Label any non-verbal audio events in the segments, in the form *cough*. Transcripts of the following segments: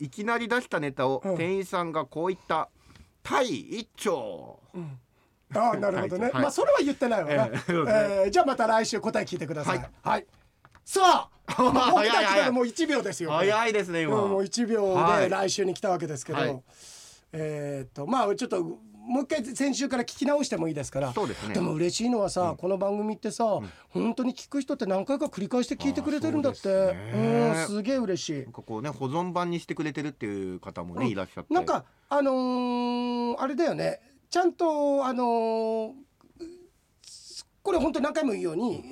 いきなり出したネタをうん。店員さんがこう言った「タイ一丁。ああ *laughs* なるほどね、はい。まあそれは言ってないわな、ええじゃあまた来週答え聞いてください。はい。はい、さあ *laughs* もう僕たち早い早い。からもう1秒です」よ早いですね今、うんもう1秒はい。で来週に来たわけですけど、はい。えーっとまあちょっともう一回先週から聞き直してもいいですから。そうですね。でも嬉しいのはさ、この番組ってさ、本当に聞く人って何回か繰り返して聞いてくれてるんだって。うんすげえ嬉しい。なんかこうね保存版にしてくれてるっていう方もね、いらっしゃって。なんかあのーあれだよね。ちゃんとあのーこれ本当に何回も言うように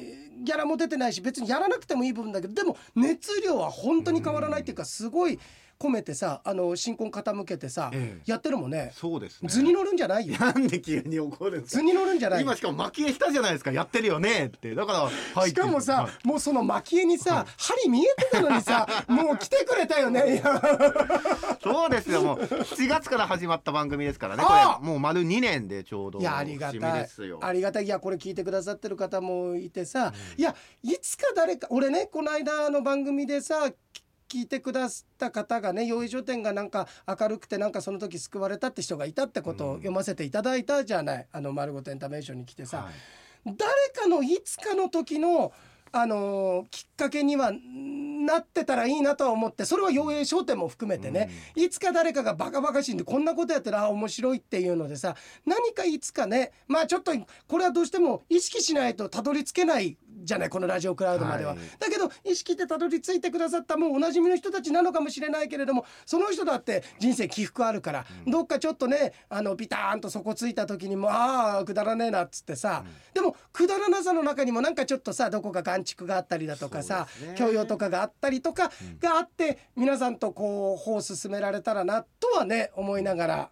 ギャラも出てないし別にやらなくてもいい部分だけどでも熱量は本当に変わらないっていうかすごい込めてさあの新婚傾けてさ、ええ。やってるもんね。そうですね。図に乗るんじゃないよ。なんで急に怒るんですか？図に乗るんじゃない？よ今しかも蒔絵したじゃないですかやってるよね。って。だから、はいしかもさ、はい。もうその蒔絵にさ、針見えてたのにさ *laughs* もう来てくれたよね。*laughs* そうですよ。もう7月から始まった番組ですからねこれ。もう丸2年でちょうどいやありがたい。ですよ。ありがたい。いやこれ聞いてくださってる方もいてさ、いやいつか誰か俺ねこの間の番組でさき聞いてくださった方がね養生書店がなんか明るくてなんかその時救われたって人がいたってことを読ませていただいたじゃない、あの丸ごとエンタメーションに来てさ、はい。誰かのいつかの時のあのーきっかけにはなってたらいいなとは思ってそれは養栄商店も含めてね、いつか誰かがバカバカしいんでこんなことやったらあ面白いっていうのでさ何かいつかねまあちょっとこれはどうしても意識しないとたどり着けないじゃないこのラジオクラウドまでは、はい。だけど意識してたどり着いてくださったもうおなじみの人たちなのかもしれないけれどもその人だって人生起伏あるから、どっかちょっとねあのビターンと底ついた時にもああくだらねえなっつってさ、でもくだらなさの中にもなんかちょっとさどこか眼蓄があったりだとかさ、ね。教養とかがあったりとかがあって、皆さんとこう歩を進められたらなとはね思いながら。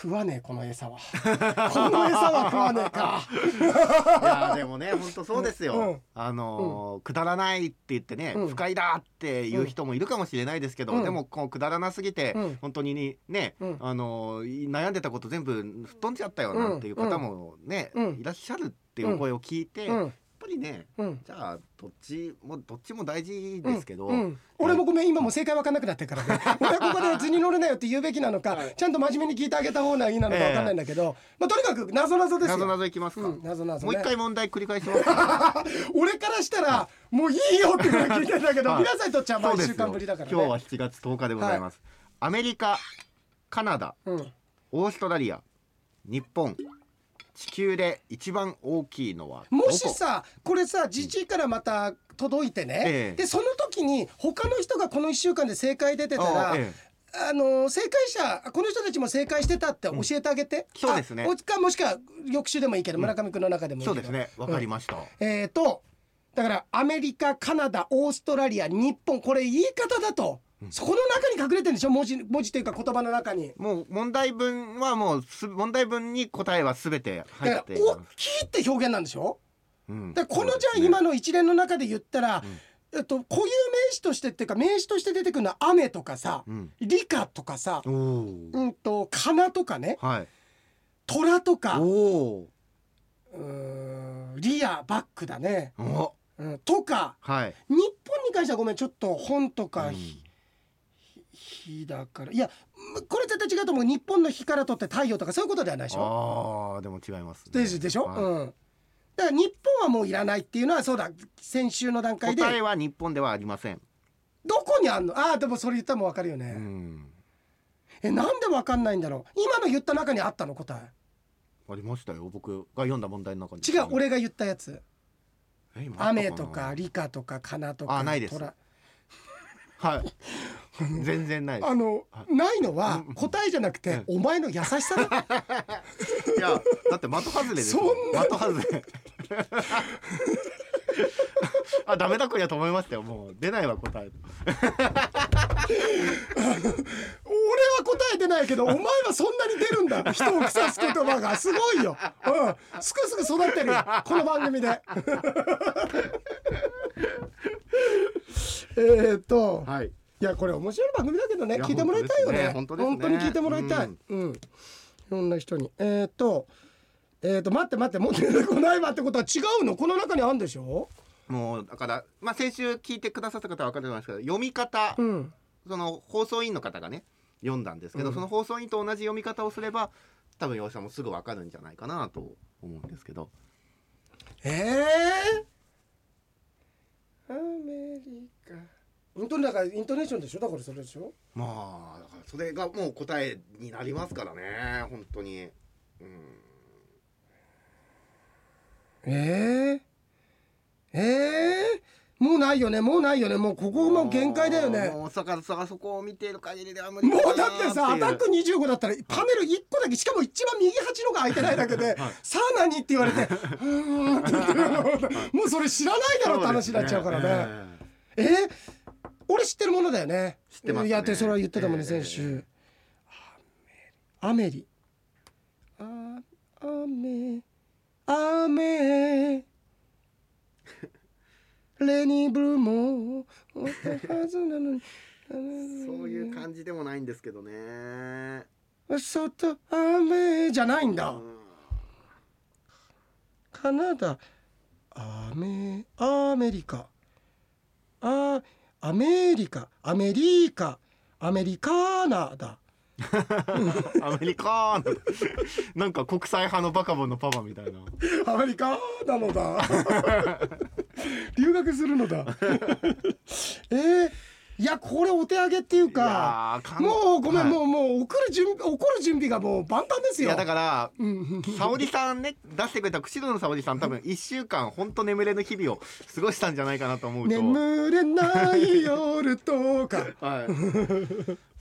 食わねえこの餌は。*laughs* この餌は食わねえか。*laughs* いやでもね本当そうですよ、うん。あのーくだらないって言ってね、うん。不快だっていう人もいるかもしれないですけど、うん。でもこうくだらなすぎて、うん。本当にね、うん。あのー悩んでたこと全部吹っ飛んじゃったよなんていう方もね、うん。いらっしゃるっていうお声を聞いて、りねうん。じゃあどっちもどっちも大事ですけど、うん。うん。俺もごめん今もう正解分かんなくなってるからね。*laughs* 俺はここで図に乗るなよって言うべきなのか、はいちゃんと真面目に聞いてあげた方がいいなのか分かんないんだけど、まあとにかく謎謎ですよ。なぞなぞいきますか、うん謎謎ね。もう一回問題繰り返しますか。*laughs* 俺からしたらもういいよって聞いてんだけど、はい。皆さんにとっちゃ1週間ぶりだからね。今日は7月10日でございます、アメリカカナダうん、オーストラリア日本地球で一番大きいのはもしさこれさじじいからまた届いてね、ええ。でその時に他の人がこの1週間で正解出てたらあえあの正解者この人たちも正解してたって教えてあげて、そうですね。かもしくは翌週でもいいけど村上君の中でもいいけど。そうですね。わかりました、えー、とだからアメリカカナダオーストラリア日本これ言い方だと、そこの中に隠れてるんでしょ？文字文字というか言葉の中に。もう問題文はもうす問題文に答えはすべて入っています、きいって表現なんでしょ？うん。でこのじゃあそうですね。今の一連の中で言ったら、えっと、固有名詞としてっていうか名詞として出てくるのは雨とかさ、うん。理科とかさ、うんと花とかねはい。虎とかおおうーんリアバックだね、お。うん、とか。はい。日本に関してはごめんちょっと本とか、うん。ひ日だから。いやこれ絶対違うと思う。日本の日からとって太陽とかそういうことではないでしょ？あーでも違います、ね、でしでしょ、はい。うん。だから日本はもういらないっていうのはそうだ。先週の段階で。答えは日本ではありません、どこにあんの？ああでもそれ言ったらもう分かるよね、うん。えなんで分かんないんだろう？今の言った中にあったの？答え。ありましたよ。僕が読んだ問題の中に。違う俺が言ったやつ。雨とか理科とか花とかあないです。虎はい *laughs* *laughs* 全然ないあのないのは答えじゃなくてお前の優しさだ。*laughs* いやだって的外れですよそんな。的外れ。*laughs* あダメだこりゃと思いましたよ。もう出ないわ答え俺は答えてないけどお前はそんなに出るんだ。人を腐す言葉が。すごいよ、うん、すくすく育ってるよ。この番組で。えっとはいいやこれ面白い番組だけどね聞いてもらいたいよね。ね。本当に聞いてもらいたい。うん、いろんな人に。えっ、とえっ、と待って待ってもう出てこないわってことは違うの？この中にあるんでしょ？もうだから、まあ、先週聞いてくださった方は分かると思いますけど読み方、うん。その放送委員の方がね読んだんですけど、うん。その放送委員と同じ読み方をすれば多分洋平さんもすぐ分かるんじゃないかなと思うんですけど。ええアメリカイントネだからイントネーションでしょ？だからそれでしょ？まあだからそれがもう答えになりますからね本当に。うん。ええええもうないよね？もうないよね？もうここもう限界だよね？もうだからさそこを見ている限りでは無理もうだってさアタック25だったらパネル1個だけしかも一番右端のが空いてないだけで、さあ何って言われて「*laughs* うーん」って言ってもうそれ知らないだろって話になっちゃうからね。えー？俺知ってるものだよね。知ってますねいやってそれは言ってたもんね、ええ先週。アメリ。アメ。アメ。レニーブルーも。はずなのに。そういう感じでもないんですけどね。外雨じゃないんだ。うんカナダ。アメ。アメリカ。あ。アメリカ。アメリカ。アメリカーナだ。*laughs* アメリカーナなんか国際派のバカボンのパパみたいな。アメリカなのだ。留学するのだ。えー、いやこれお手上げっていうか。もうごめん、はいもうもう送る準備怒る準備がもう万端ですよ。いやだからうん沙織さんね出してくれた釧路の沙織さん多分一週間本当眠れぬ日々を過ごしたんじゃないかなと思うと。眠れない夜とか。*laughs* はい。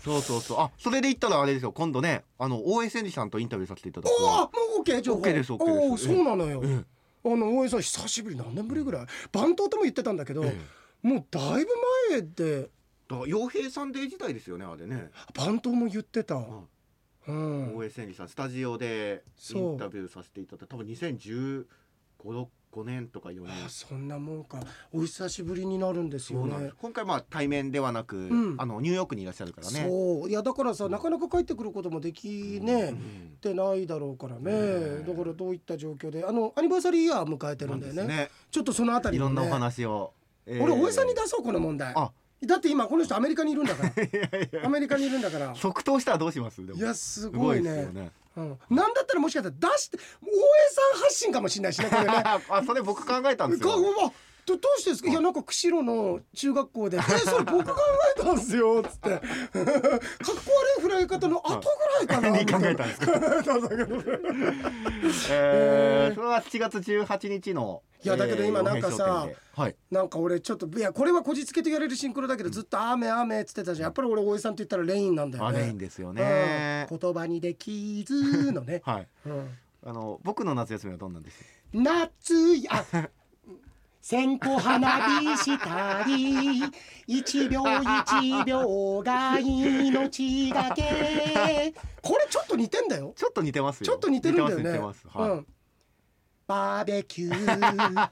そうそうそう。あそれで言ったらあれですよ。今度ねあの大江千里さんとインタビューさせていただくおお、わ。もうオッケー情報。OK です OK ですそうなのよ。えあの大江さん久しぶり何年ぶりぐらい？番頭とも言ってたんだけど、えもうだいぶ前でだから洋平さんデー時代ですよねあれね。番頭も言ってた。うん。大江千里さんスタジオでインタビューさせていただいた。多分2015 5年とか4年。あそんなもんか。お久しぶりになるんですよね。今回まあ対面ではなく、ん。あのニューヨークにいらっしゃるからね。そう。いやだからさなかなか帰ってくることもできね、うんってないだろうからね、ねだからどういった状況であのアニバーサリーイヤー迎えてるんだよね。ね。ちょっとそのあたりもね。いろんなお話を、えー。俺大江さんに出そうこの問題。あだって今この人アメリカにいるんだから。*laughs* アメリカにいるんだから。即答したらどうします？いやすすごいねね。うん、なんだったらもしかしたら出して大江さん発信かもしれないしねこれね。*laughs* あそれ僕考えたんですかよどどうしてですか？いやなんか釧路の中学校で「えそれ僕考えたんですよ」っつって。*laughs* かっこ悪い振られ方の後ぐらいかなに考えたんですか？考 *laughs* えー、それは7月18日のいやだけど今なんかさはい。なんか俺ちょっといやこれはこじつけと言われるシンクロだけどずっと「雨雨」っつってたじゃん。やっぱり俺大江さんと言ったらレインなんだよあね。れいいんですよね、うん。言葉にできずのね、*laughs* はい。うん。あの僕の夏休みはどんなんです？夏や線香花火したり一秒一秒が命がけ。これちょっと似てんだよ。ちょっと似てますよ。ちょっと似てるんだよね。はい、うん、バーベキュー、*laughs* は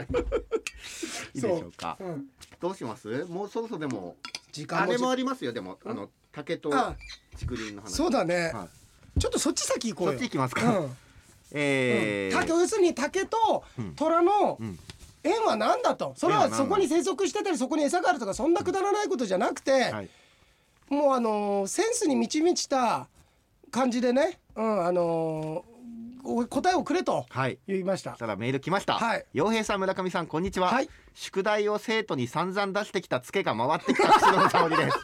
い、*laughs* いいでしょうか。う。ん、どうします？もうそろそろでも時間もあれもありますよ。でもあの竹とあ竹林の話。そうだね、はい。ちょっとそっち先行こうよ。そっち行きますか、うんえー。竹要するに竹とうん。虎のうん。縁は何だと。それ縁はそこに生息してたりそこに餌があるとかそんなくだらないことじゃなくて、はい。もうあのーセンスに満ち満ちた感じでね、うんあのーお答えをくれとはい。言いました。たらメール来ました。はい。洋平さん村上さんこんにちは。はい。宿題を生徒に散々出してきたツケが回ってきた口の沙織です。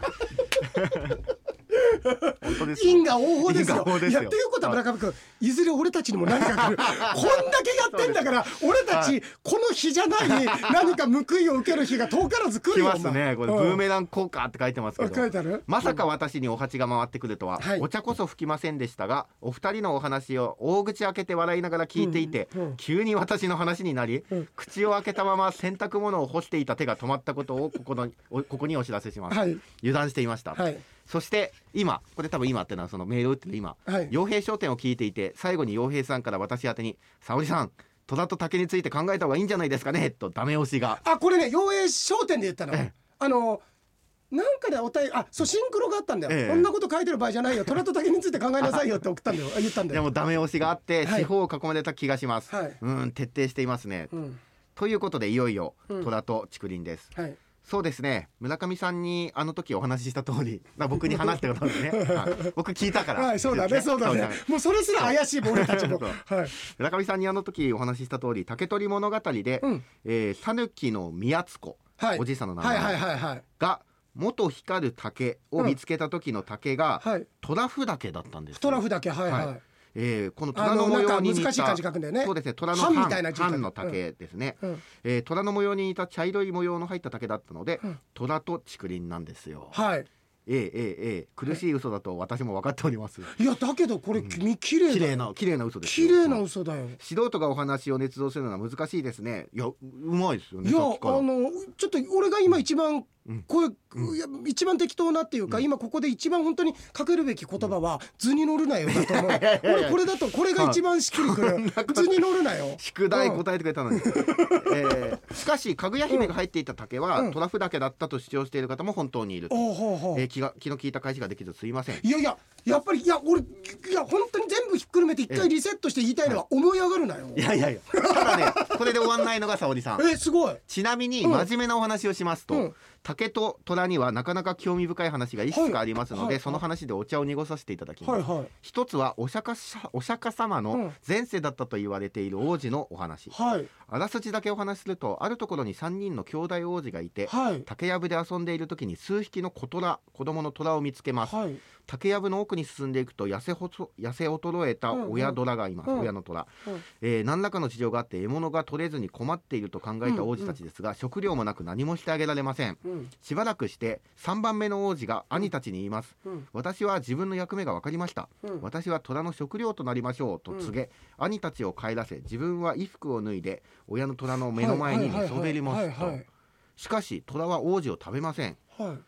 本当です。因果応報ですよ。因果応報ですよ。いやっていうことは村上君いずれ俺たちにも何か来る。こんだけやってんだから俺たはちこの日じゃない何か報いを受ける日が遠からず来るよ。来ますね。これブーメララン効果って書いてますけど。書いてある？まさか私にお鉢が回ってくるとは、はい。お茶こそ吹きませんでしたがお二人のお話を大口開けて笑いながら聞いていて、うん。うん。急に私の話になり、うん。口を開けたまま洗濯物を干していた手が止まったことをここのおここにお知らせします、はい。油断していました、はいそして今これ多分今ってのはそのメールを打ってる今はい。傭兵商店を聞いていて最後に傭兵さんから私宛てに「沙織さん戸田と竹について考えた方がいいんじゃないですかね」とダメ押しが。あこれね陽影商店で言ったの。ええ。あのなんかでお便りあそうシンクロがあったんだよ、ええ。こんなこと書いてる場合じゃないよ。虎と竹について考えなさいよって送ったんだよ。あ *laughs* 言ったんだよ。でもダメ押しがあってはい。四方を囲まれた気がします、はい。うん徹底していますね。うん。ということでいよいようん。虎と竹林です、はいそうですね。村上さんにあの時お話しした通り、まあ、僕に話してことですね、*laughs* はい。僕聞いたから、はいそうだね。そうだね。もうそれすら怪しい俺たちも。はい。村上さんにあの時お話しした通り竹取物語で、うん。えー、狸の宮津子、はい。おじいさんの名前、が元光る竹を見つけた時の竹が、はい。トラフ岳だったんですよ。トラフだけはい。ははいえー、このあ虎の模様に似た難しい漢字書くんだよね。そうですね虎の半半みたいな半の竹ですね、うん。えー、虎の模様に似た茶色い模様の入った竹だったので、うん。虎と竹林なんですよ。はい。えー、えー、えー、苦しい嘘だと私も分かっております。いやだけどこれ君綺麗だ綺麗な綺麗な嘘ですよ。綺麗な嘘だよ。素人がお話を捏造するのは難しいですね。いやううまいですよねいやあのちょっと俺が今一番うんこれ、いや一番適当なっていうか、今ここで一番本当にかけるべき言葉は「図に乗るなよ」だと思う。俺これだとこれが一番しっくりくる「図に乗るなよ」宿題答えてくれたのに、えーしかしかぐや姫が入っていた竹は、うん。トラフ岳だったと主張している方も本当にいると、えー気が気の利いた返しができずすいません。いやいややっぱりいや俺いや本当に全部ひっくるめて一回リセットして言いたいのは思い上がるなよ。いやいやいや。ただねこれで終わんないのが沙織さん。えすごい。ちなみにうん。真面目なお話をしますと、うん竹と虎にはなかなか興味深い話がいくつかありますので、はいはいその話でお茶を濁させていただきます、はいはい。一つはお釈迦さお釈迦様のうん。前世だったと言われている王子のお話、はいあらすじだけお話しするとあるところに3人の兄弟王子がいて、はい。竹やぶで遊んでいる時に数匹の小虎子供の虎を見つけます、はい。竹やぶの奥に進んでいくと痩せほそ痩せ衰えた親虎がいます、うん。うん親の虎、うん。えー何らかの事情があって獲物が取れずに困っていると考えた王子たちですが、食料もなく何もしてあげられません。うん。しばらくして3番目の王子が兄たちに言います、うん。私は自分の役目が分かりました、うん。私は虎の食料となりましょうと告げ、兄たちを帰らせ自分は衣服を脱いで親の虎の目の前に寝そべりますと。しかし虎は王子を食べません。はい。はい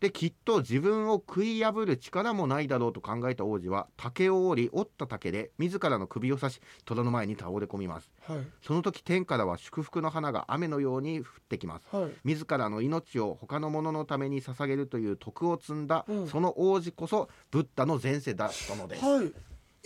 できっと自分を食い破る力もないだろうと考えた王子は竹を折り折った竹で自らの首を刺し虎の前に倒れ込みます。はい。その時天からは祝福の花が雨のように降ってきます。はい。自らの命を他の者のために捧げるという徳を積んだ、うん。その王子こそブッダの前世だったのです、は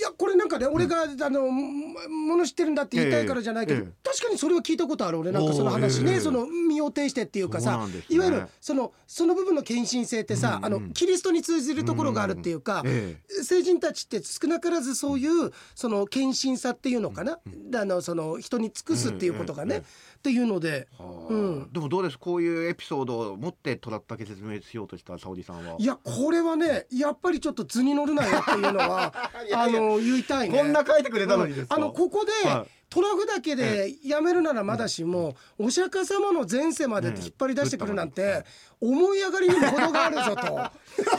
い。いやこれなんかね、俺があのもの知ってるんだって言いたいからじゃないけど、えええ確かにそれは聞いたことある俺なんかその話ね、ええその身を挺してっていうかさ、ね。いわゆるそのその部分の献身性ってさ、うんうん。あのキリストに通じるところがあるっていうか、え聖人たちって少なからずそういうその献身さっていうのかな、あのその人に尽くすっていうことがね、うんうんっていうので、えはあうん。でもどうです？こういうエピソードを持ってトラッタケ説明しようとした沙織さんは。いやこれはねやっぱりちょっと図に乗るなよっていうのは *laughs* あの言いたいね。こんな書いてくれたのにですか、あのここで、はいトラフだけでやめるならまだしも、お釈迦様の前世まで引っ張り出してくるなんて、思い上がりにも程があるぞと。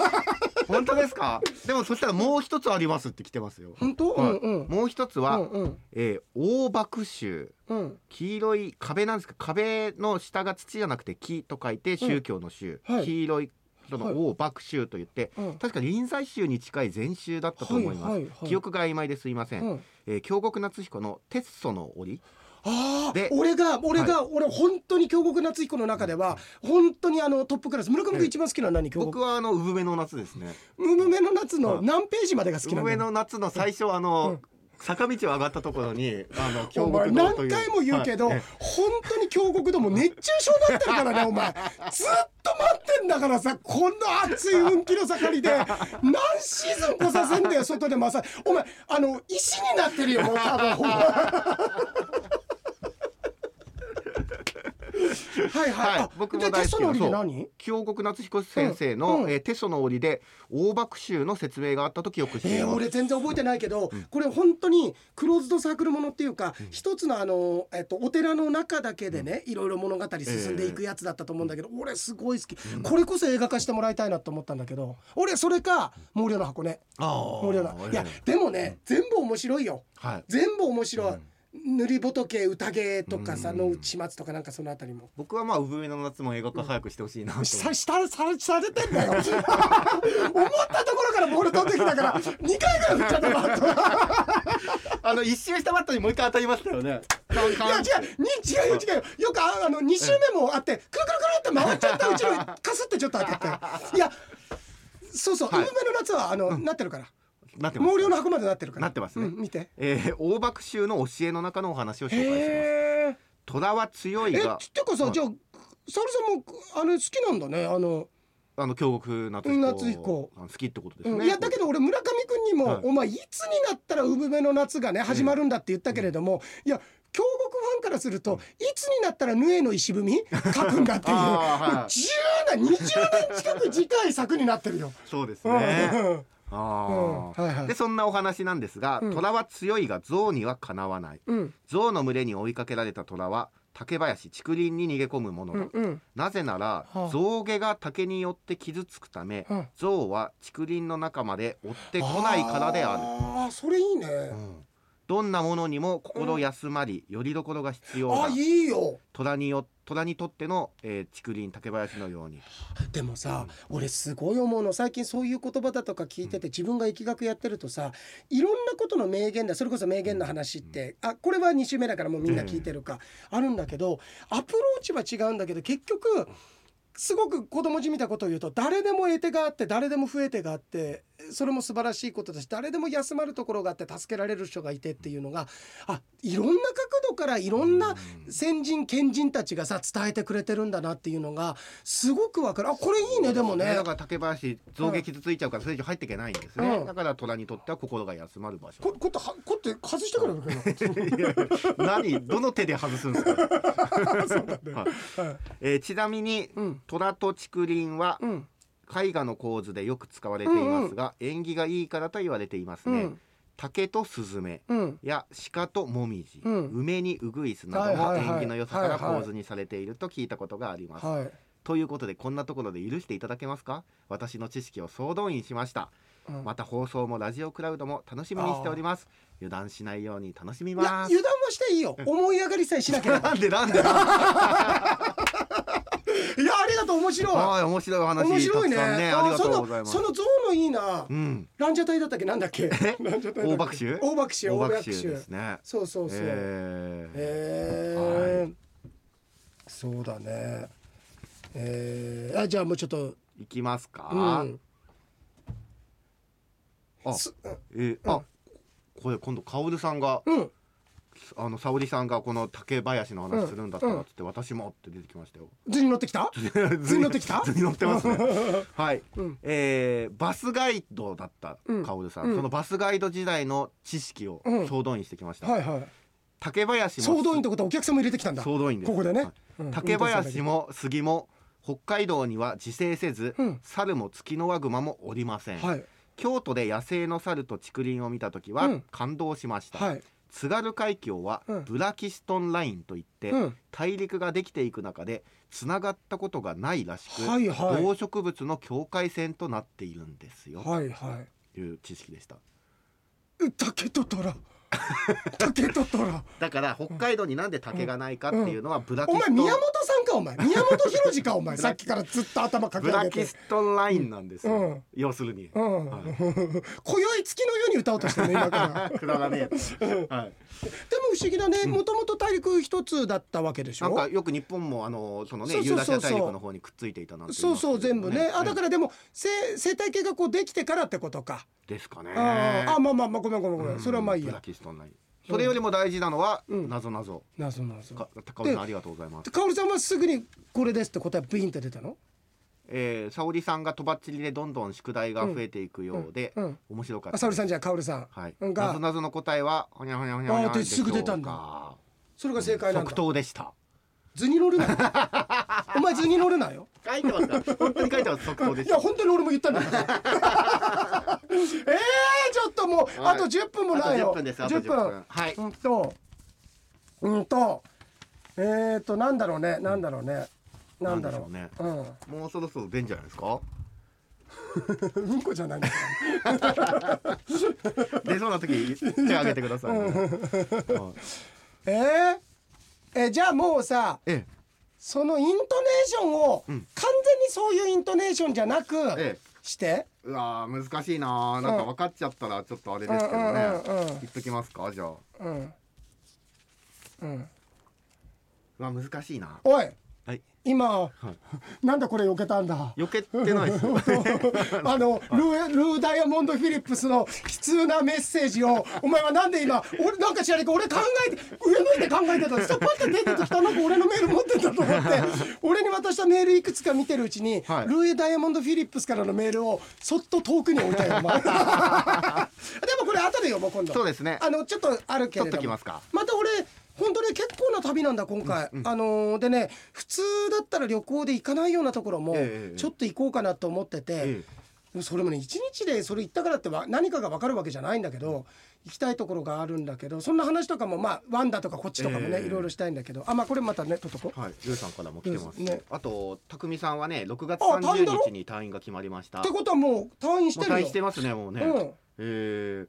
*laughs* 本当ですか？でもそしたらもう一つありますって来てますよ。本当、はい。うんうん。もう一つは、うんうん。えー大爆臭。うん。黄色い壁なんですか壁の下が土じゃなくて木と書いて宗教の宗、はい。黄色いそはい。の大爆臭と言って、うん。確か臨済宗に近い禅宗だったと思います、はいはいはい記憶が曖昧ですいません、うん。えー京極夏彦の鉄祖の檻。で俺が俺が、俺本当に京極夏彦の中では本当にあのトップクラス。村上君一番好きなのは何？京僕極はあの産めの夏ですね。ムムメの夏はい。の何ページまでが好きなの？産めの夏の最初あの、うん坂道を上がったところにあの京極堂という。何回も言うけど、はい。え本当に京極堂も熱中症になってるからね *laughs* お前。ずっと待ってんだからさこんな暑い運気の盛りで何シーズン来させんだよ外でマッサージ。お前あの石になってるよもう多分はいはい、はい。あ僕も大好きな京極夏彦先生の、うんうん。えーテソの折で大爆臭の説明があったと記憶していえー、ます、俺全然覚えてないけど、これ本当にクローズドサークルものっていうか、一つのあの、えっと、お寺の中だけでね、いろいろ物語進んでいくやつだったと思うんだけど、俺すごい好き、これこそ映画化してもらいたいなと思ったんだけど俺それか毛量の箱ねあ毛量のいやでもね、全部面白いよ。はい。全部面白い、塗り仏宴とかさ、うんの内松とかなんかそのあたりも。僕はまあ産めの夏も映画化早くしてほしいなと思ってさしたさされてんだよ。思ったところからボール飛んできたから2回ぐらい振っちゃったバットあの一周したバットにもう一回当たりましたよね。いや違うに違うよ違う。よよくああの2周目もあってくるくるくるって回っちゃったうちのかすってちょっと当たって。いやそうそう、はい。の夏はあの、なってるからなってます。毛量の箱までなってるから。なってますね。うん、見て。えー、大爆臭の教えの中のお話を紹介します。虎は強いえがってかさ、はい。じゃあ沙織さんもあれ好きなんだね。あの、あの京極夏彦好きってことですね、うん。いやだけど俺村上君にも、はい。お前いつになったら産めの夏がね始まるんだって言ったけれども、いや京極ファンからすると、い。つになったらヌエの石踏み？*laughs* 書くんだっていう。はい。もう10年20年近く次回作になってるよ。そうですうん。ね、うん。うはいはい。ーでそんなお話なんですが、うん。虎は強いが象にはかなわない。うん。象の群れに追いかけられた虎は竹林竹林に逃げ込むものだ、うんうん。なぜなら、はあ。象牙が竹によって傷つくため、うん。象は竹林の中まで追ってこないからである。あーそれいいね。うんどんなものにも心休まり、よりどころが必要だあいいよ。虎によ虎にとっての、えー、竹林竹林のように。でもさ、俺すごい思うの。最近そういう言葉だとか聞いてて自分が疫学やってるとさいろんなことの名言だそれこそ名言の話って、あこれは2週目だからもうみんな聞いてるか、あるんだけどアプローチは違うんだけど結局すごく子供じみたことを言うと誰でも得手があって誰でも増え手があってそれも素晴らしいことだし誰でも休まるところがあって助けられる人がいてっていうのがあいろんな角度からいろんな先人賢人たちがさ伝えてくれてるんだなっていうのがすごくわかる。あこれいいねでもね。だから竹林象牙傷ついちゃうからそれ以上入っていけないんですね、うん。だから虎にとっては心が休まる場所。ここってはこって外してから何？どの手で外すんですか、*laughs* はい。はい。えーちなみにうん。虎と竹林はうん絵画の構図でよく使われていますが、縁起がいいからと言われていますね、うん。竹とスズメうん。や鹿とモミジ、うん。梅にウグイスなども縁起の良さから構図にされていると聞いたことがあります、はいということでこんなところで許していただけますか？私の知識を総動員しました。うん。また放送もラジオクラウドも楽しみにしております。油断しないように楽しみいやます油断はしていいよ。思い上がりさえしなければ。なんでなんで？いやありがとう面白い。はい面白いお話面白いね。ねありがとうございます。そのその象のいいな。うん。ランジャタイだったっけ？なんだっけ？*laughs* ランジャタイ大爆臭大爆臭大爆臭臭ですね。そうそうそう。えー。えー。そうだね。えー、あじゃあもうちょっと。いきますか、うん。あすえーあこれ今度カオルさんがうんあの沙織さんがこの竹林の話するんだったうんらつって私もって出てきましたよ。図に乗ってきた？*laughs* 図に乗ってきた？図に乗ってますね。*laughs* はい、うん。えーバスガイドだったうんカオルさん、うん。そのバスガイド時代の知識をうん。総動員してきました、はいはい。竹林も総動員ってことはお客さんも入れてきたんだ。総動員です。ここでね。竹林も杉も北海道には自生せず、うん。猿もツキノワグマもおりません、はい。京都で野生の猿と竹林を見た時はうん。感動しました、はい津軽海峡はうん。ブラキストンラインといって、うん。大陸ができていく中でつながったことがないらしく、はいはい。動植物の境界線となっているんですよ、はいはい。という知識でした。う竹と虎竹と虎。だから北海道になんで竹がないかっていうのはブラキおストン、前宮本さんかお前。宮本浩次かお前。*laughs* さっきからずっと頭かきブラキストンラインなんですよ、うん。要するに、うん。はい。*laughs* 今宵月のように歌おうとしてるね今から。くだらねえ、はい、不思議だね。もともと大陸一つだったわけでしょ？なんかよく日本もあのそのねユーラシア大陸の方にくっついていたなんて言そうそう全部ね。あだらからでも生生態系がこうできてからってことか。ですかね。あまあまあまあごめんごめんごめん。それはまあいいや。それよりも大事なのは、うん。なぞなぞ。なぞなぞ。か高尾さんありがとうございます。かおるさんはすぐにこれですって答えビーンって出たの？えー、沙織さんがとばっちりでどんどん宿題が増えていくようで、うんうん。面白かったあ沙織さんじゃあかおるさん。はい、うんがなぞなぞの答えはほにゃほにゃほにゃほにゃあーですぐ出たんだ。だそれが正解なんだ。即答でした。図に乗るなよ。*laughs* お前図に乗るなよ。書いてますか本当に書いてます。即答でいやした本当に俺も言ったんだから *laughs* えー、ちょっともう、はい。あと10分もないあとよ10分です。あと10分。はい。うんとうんとえーとなんだろうねなんだろうねなんだろう。なんでしうん。もうそろそろ出んじゃないですか？*laughs* うんこじゃない *laughs* 出そうな時手挙げてください、ね。はい。えー、えじゃあもうさえそのイントネーションを、うん。完全にそういうイントネーションじゃなくええ。して、えうわー難しいなー。なんか分かっちゃったらちょっとあれですけどね、うん。うん。うん。うん。言っときますか？じゃあ。うん。うん、うわ難しいな。おいはい。今、なんだこれ避けたんだ。避けてないですよ。*laughs* あのルールーダイヤモンド・フィリップスの悲痛なメッセージをお前はなんで今俺なんか知らないけど俺考えて上向いて考えてた。らストッパって出てきた。なんか俺のメール持ってんだと思って。俺に渡したメールいくつか見てるうちに、はい。ルーダイヤモンド・フィリップスからのメールをそっと遠くに置いたよお前。*laughs* でもこれ後で読もう今度。そうですね。あのちょっとあるけれども。取っときますか。また俺本当ね結構な旅なんだ今回、あのーでね普通だったら旅行で行かないようなところもええちょっと行こうかなと思ってて、えそれもね一日でそれ行ったからってわ何かが分かるわけじゃないんだけど行きたいところがあるんだけどそんな話とかもまあワンダとかこっちとかもね、ええ。いろいろしたいんだけど。あまあこれまたねとっとこはい、ルーさんからも来てます、ね。あと匠さんはね6月あ退院だろ？30日に退院が決まりました。ってことはもう退院してるよ。退院してますねもうね、うん。え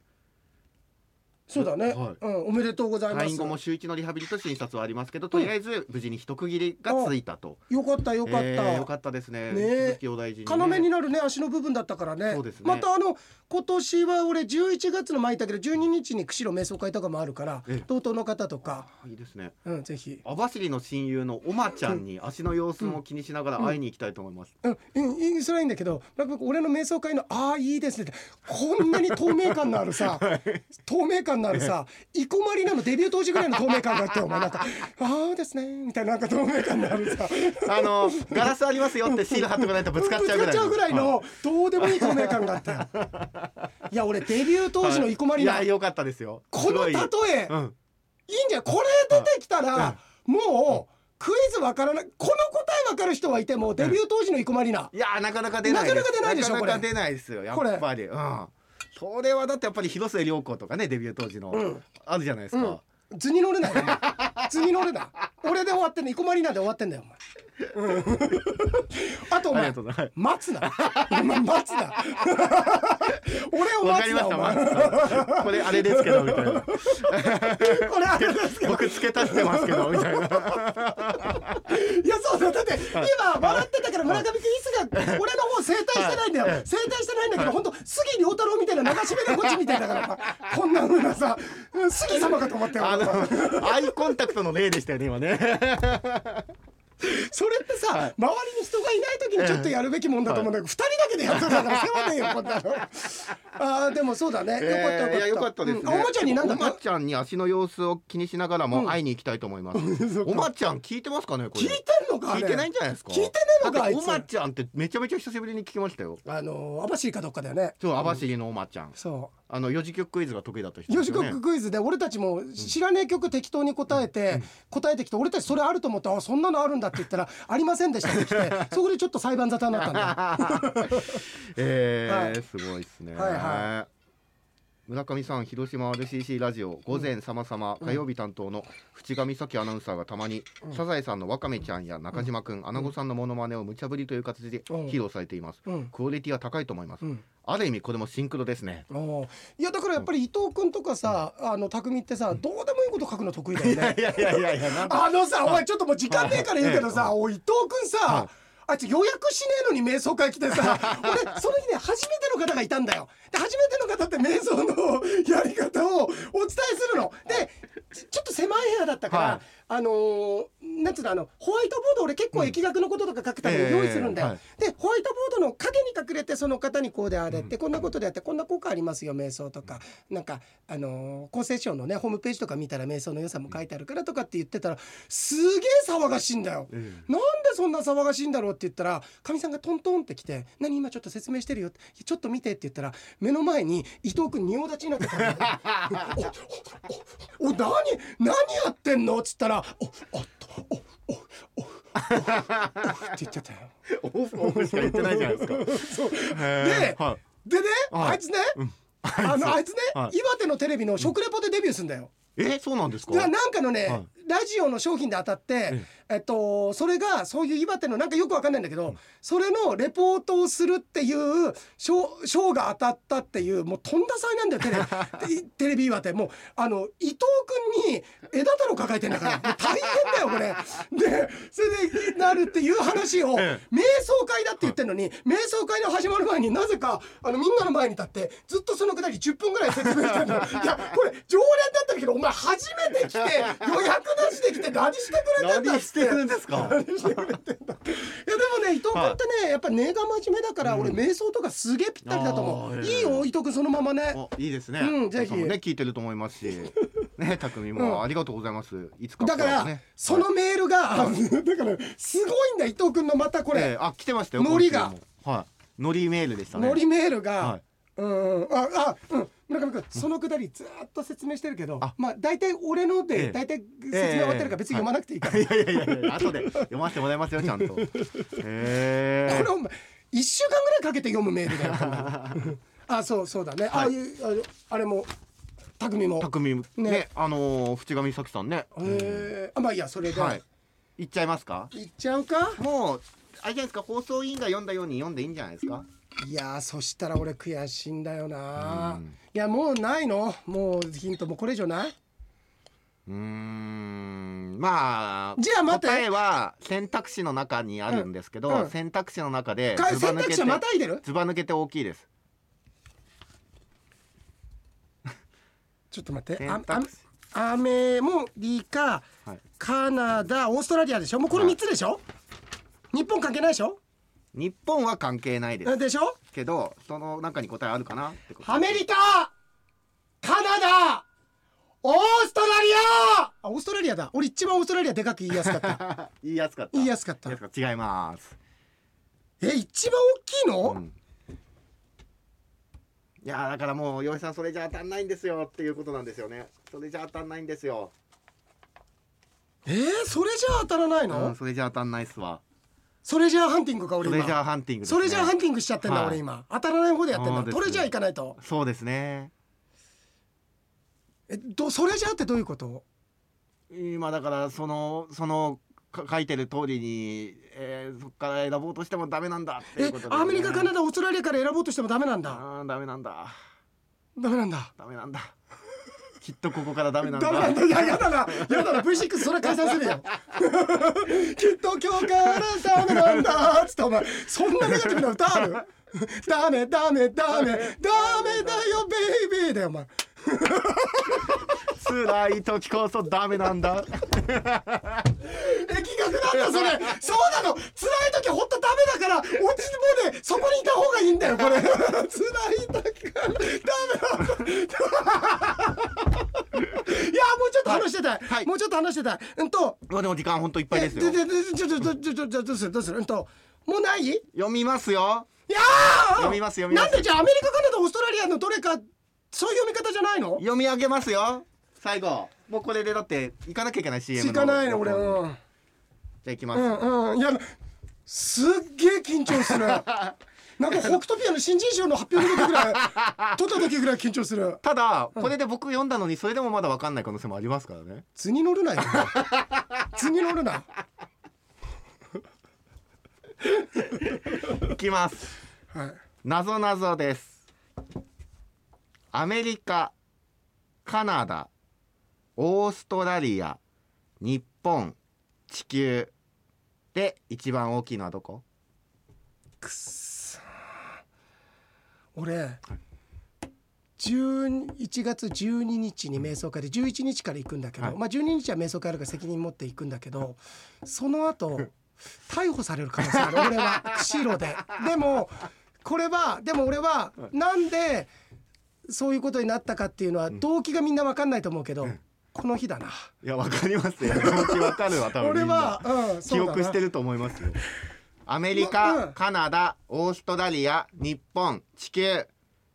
そうだね、はい。うん、おめでとうございー、ます。退院後も週一のリハビリと診察はありますけどとりあえず無事に一区切りがついたと、よかったよかった、えーよかったですね。ね要ね、になるね足の部分だったからね。そうですね。またあの今年は俺11月の前だけど12日に釧路瞑想会とかもあるからええ。同等の方とか、あいいですね。うん、ぜひ。網走の親友のおまちゃんに足の様子も気にしながら会いに行きたいと思います、うん、うんいいそれはいいんだけどなんか俺の瞑想会の「ああいいですね」って。こんなに透明感のあるさ *laughs* 透明感のあるさ *laughs* 生駒里奈のデビュー当時ぐらいの透明感があってお前なんか「*laughs* ああですね」みたいななんか透明感のあるさ。あのガラスありますよってシール貼っておかないとぶつかっちゃうぐらいぶつかっちゃうぐらいはのどうでもいい透明感があったよ *laughs* いや俺デビュー当時の生駒里奈、いや良かったですよ。この例え、うん。いいんじゃないこれ出てきたら、もうクイズわからないこの答えわかる人はいてもデビュー当時の生駒里奈、いやなかなか出ないです。なかなか出ないでしょこれ。なかなか出ないですよやっぱり。うんそれはだってやっぱり広末涼子とかねデビュー当時の、うん。あるじゃないですか、図に乗れないよ図に乗れな。い俺で終わってんの生駒里奈で終わってんだよお前。うん。あとお前と待つな。お前待つな。俺を待つなお前。あこれあれですけどみたいな。これあれですけど。僕付け足してますけどみたいないやそうだだって今笑ってたから村上君いつが俺の方整体してないんだよ。はい整体してないんだけど本当杉良太郎みたいな流し目でこっちみたいだから。こんな風なさうん杉様かと思ったよあのアイコンタクトの例でしたよね今ね *laughs* それってさ、はい。周りに人がいない時にちょっとやるべきもんだと思うんだけど、二人だけでやってたから世話ねえよこんなの。あーでもそうだね、よかったよかった。ですね、おまちゃんになんだおまちゃんに足の様子を気にしながらうん。も会いに行きたいと思います、*laughs* おまちゃん聞いてますかねこれ？聞いてんのか聞いてないんじゃないですか？聞いてねえのかおまちゃんってめちゃめちゃ久しぶりに聞きましたよ。あの網走かどっかだよね。そう網走のおまちゃん、そうあの四次曲クイズが得意だった人四時ですよね。刻クイズで俺たちも知らねえ曲適当に答えて、答えてきて俺たちそれあると思ってあそんなのあるんだって言ったらありませんでしたって来て *laughs* そこでちょっと裁判沙汰になったんだ。*laughs* えーはい。すごいですね、はいは村上さん広島 RCC ラジオ午前さまさま火曜日担当の淵上咲アナウンサーがたまに、サザエさんのわかめちゃんや中島くん、アナゴさんのモノマネを無茶ぶりという形でうん。披露されています、うん。クオリティは高いと思います、うん。ある意味これもシンクロですね。いやだからやっぱり伊藤君とかさ、あの匠ってさどうでもいいこと書くの得意だよね。*laughs* いやいやいやいやあのさお前ちょっともう時間ねえから言うけどさ、おい伊藤君さ、はいあいつ予約しねえのに瞑想会来てさ *laughs* 俺その日ね初めての方がいたんだよで初めての方って瞑想のやり方をお伝えするの。でちちょっと狭い部屋だったから、はい。あのーなんつうのあのホワイトボード俺結構疫学のこととか書くために用意するんだよ、えでホワイトボードの影に隠れてその方にこうであれって、こんなことであってこんな効果ありますよ瞑想とか。なんかあのー厚生省のねホームページとか見たら瞑想の良さも書いてあるからとかって言ってたらすげえ騒がしいんだよ。えなんでそんな騒がしいんだろうって言ったらかみさんがトントンって来て「何今ちょっと説明してるよ」って「ちょっと見て」って言ったら目の前に伊藤君仁王立ちになってたのよおおおお何何やってんの?」っつったら「おおっとおおおおって言っちゃったよ。オフオフしか言ってないじゃないですか。そう。へー。はい。でね、はい。あいつね、うん。あのあいつね、はい。岩手のテレビの食レポでデビューするんだよ。えそうなんですか？なんかのね、はいラジオの商品で当たって、えっと、それがそういう岩手のなんかよくわかんないんだけど、それのレポートをするっていう賞賞が当たったっていうもうとんだ災難だよテレビ。*laughs* テレビ岩手。もうあの伊藤君に枝太郎抱えてんだから大変だよこれ。でそれでなるっていう話をえ瞑想会だって言ってるのに瞑想会の始まる前になぜかあのみんなの前に立ってずっとそのくだり10分ぐらい説明してるの。いやこれ常連だったけどお前初めて来て予約な話できて何してくれてんだっつってんですか？何してくれてんだいやでもね伊藤君ってね、やっぱ根が真面目だから、俺瞑想とかすげえぴったりだと思う、いいよ伊藤君そのままね。おいいですね。うんぜひ。ね聞いてると思いますし、*laughs* ね匠も、うん。ありがとうございます。いつかだから、ねそのメールが、*laughs* だからすごいんだ伊藤君の。またこれ、えーあ来てましたよ。ノリが。はい。ノリメールでしたね。ノリメールが、はい。うんうん。ああうん村上君そのくだりずーっと説明してるけど、あ。まあ大体俺のええ。で大体説明終わってるから別に読まなくていいから、い。やいやいや後で読ませてもらいますよちゃんと。*laughs* へえ。これお前一週間ぐらいかけて読むメールだよ *laughs* あそうそうだね、ああいうあれも匠も匠ねね。あのー淵上美咲さんね。えー、あまあいいやそれで、はい。行っちゃいますか？い、っちゃうか？もうあれじゃないですか？放送委員が読んだように読んでいいんじゃないですか？いやーそしたら俺悔しいんだよな。うん。いやもうないの？もうヒントもうこれ以上ない？うーん。まあじゃあ待って。答えは選択肢の中にあるんですけど、うん。うん。選択肢の中でかずば抜けてまたいでる？ずば抜けて大きいです。*laughs* ちょっと待って。ああアメモリカはい。カナダオーストラリアでしょ？もうこれはい。3つでしょ、日本関係ないでしょ？日本は関係ないです。でしょ？けどその中に答えあるかな？ってことアメリカカナダオーストラリア！あオーストラリアだ。俺一番オーストラリアでかく言いやすかった。*laughs* 言いやすかった。言いやすかった。違います、え一番大きいの、うん。いやーだからもう洋井さんそれじゃ当たんないんですよっていうことなんですよね。それじゃ当たんないんですよ、えー、それじゃ当たらないの、うん、それじゃ当たんないっすわそれじゃあハンティングか俺今。トレジャーハンティングね、それじゃあハンティングしちゃってんだ、はい。俺今。当たらない方でやってんだ。トレジャー行かないと。そうですね。えどそれじゃあってどういうこと？今だからそのそのか書いてる通りに、えー、そこから選ぼうとしてもダメなんだっていえうことで、ね、アメリカカナダオーストラリアから選ぼうとしてもダメなんだ。ダメなんだ。ダメなんだ。ダメなんだきっとここからダメなんだ。ダメなんだ。いややだな。やだな。V6 それ解散するよ *laughs* きっと今日からダメなんだ。っつってお前そんなネガティブな歌ある？ダメダメダメ。ダメだよベイビー。だよお前。辛い時こそダメなんだ。*laughs* え企画なんだそれ。そうなの。辛い時ほんとダメだから落ちもうね。そこにいた方がいいんだよこれ。*laughs* 辛い時からダメなんだっと話してたい、はい。もうちょっと話してたい。うんと。まあでも時間ほんといっぱいですよ。えでででちょちょちょちょちょちょどうするどうする。うんと。もうない？い読みますよ。やー！読みます読みます。なんでじゃあアメリカカナダオーストラリアのどれかそういう読み方じゃないの？読み上げますよ。最後。もうこれでだって行かなきゃいけない CM の。行かないの俺じゃうんあ行きます、うんうん。いやすっげえ緊張する *laughs* なんか北斗ピアの新人賞の発表の時ぐらい撮った時ぐらい緊張する。ただこれで僕読んだのにそれでもまだ分かんない可能性もありますからね。図に乗るなよ。図に乗るな。いきます。はい。なぞなぞです。アメリカカナダオーストラリア日本地球。で一番大きいのはどこ？くっそ俺11月12日に瞑想会で11日から行くんだけど、はい。まあ12日は瞑想会あるから責任持って行くんだけどその後逮捕される可能性ある *laughs* 俺は釧路で。でもこれはでも俺はなんでそういうことになったかっていうのは動機がみんな分かんないと思うけど、この日だな。いやわかりますよ。動機わかるわ多分 *laughs* 俺は、うん、記憶してると思いますよアメリうカん。カナダオーストラリア日本地球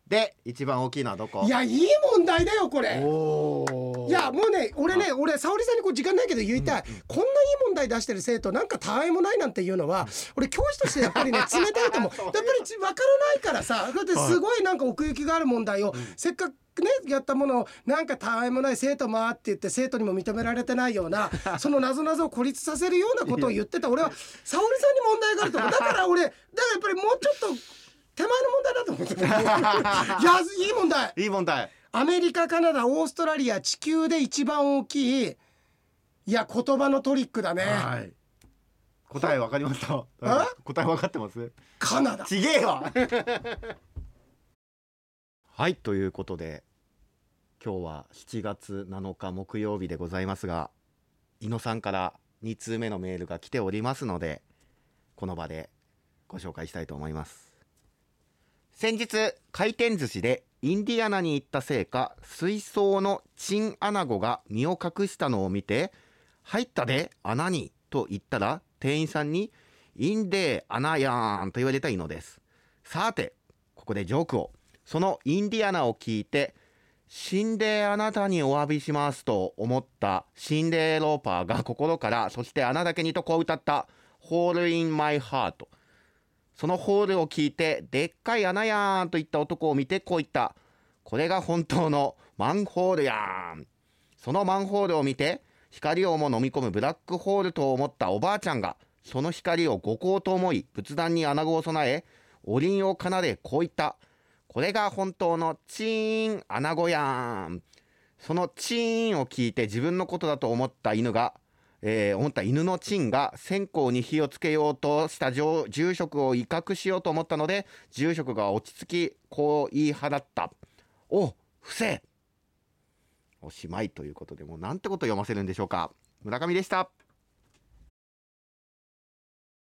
で一番大きいのはどこ？いやいい問題だよこれ。おいやもうね俺ね俺沙織さんにこう時間ないけど言いたい、こんないい問題出してる生徒なんかたわいもないなんていうのは俺教師としてやっぱりね *laughs* 冷たいと思う。やっぱり分からないからさ。だってすごいなんか奥行きがある問題を、せっかくねやったものをなんかたわいもない生徒もあって言って生徒にも認められてないような *laughs* その謎々を孤立させるようなことを言ってた。俺は沙織さんに問題があると思うだから俺 *laughs* だからやっぱりもうちょっと手前の問題だと思ってた。*laughs* いやいい問題。いい問題。アメリカカナダオーストラリア地球で一番大きいいや言葉のトリックだね、はい。答えわかりました。え答えわかってます？カナダ。ちげえわ。*laughs* はいということで今日は7月7日木曜日でございますが伊野さんから2通目のメールが来ておりますのでこの場でご紹介したいと思います先日回転寿司でインディアナに行ったせいか水槽のチンアナゴが身を隠したのを見て「入ったで穴に」と言ったら店員さんに「インデー穴やーん」と言われたいのです。さてここでジョークを。そのインディアナを聞いて死んであなたにお詫びしますと思ったシンデーローパーが心からそしてあなだけにとこう歌ったホールインマイハートそのホールを聞いてでっかい穴やんと言った男を見てこう言った。これが本当のマンホールやん。そのマンホールを見て光をも飲み込むブラックホールと思ったおばあちゃんがその光を五光と思い仏壇に穴子を備えおりんを奏でこう言った。これが本当のチーン穴子やん。そのチーンを聞いて自分のことだと思った犬が、えー、思った犬のチンが線香に火をつけようとした住職を威嚇しようと思ったので住職が落ち着きこう言い放った「お伏せ!」おしまいということでもうなんてこと読ませるんでしょうか。村上でした。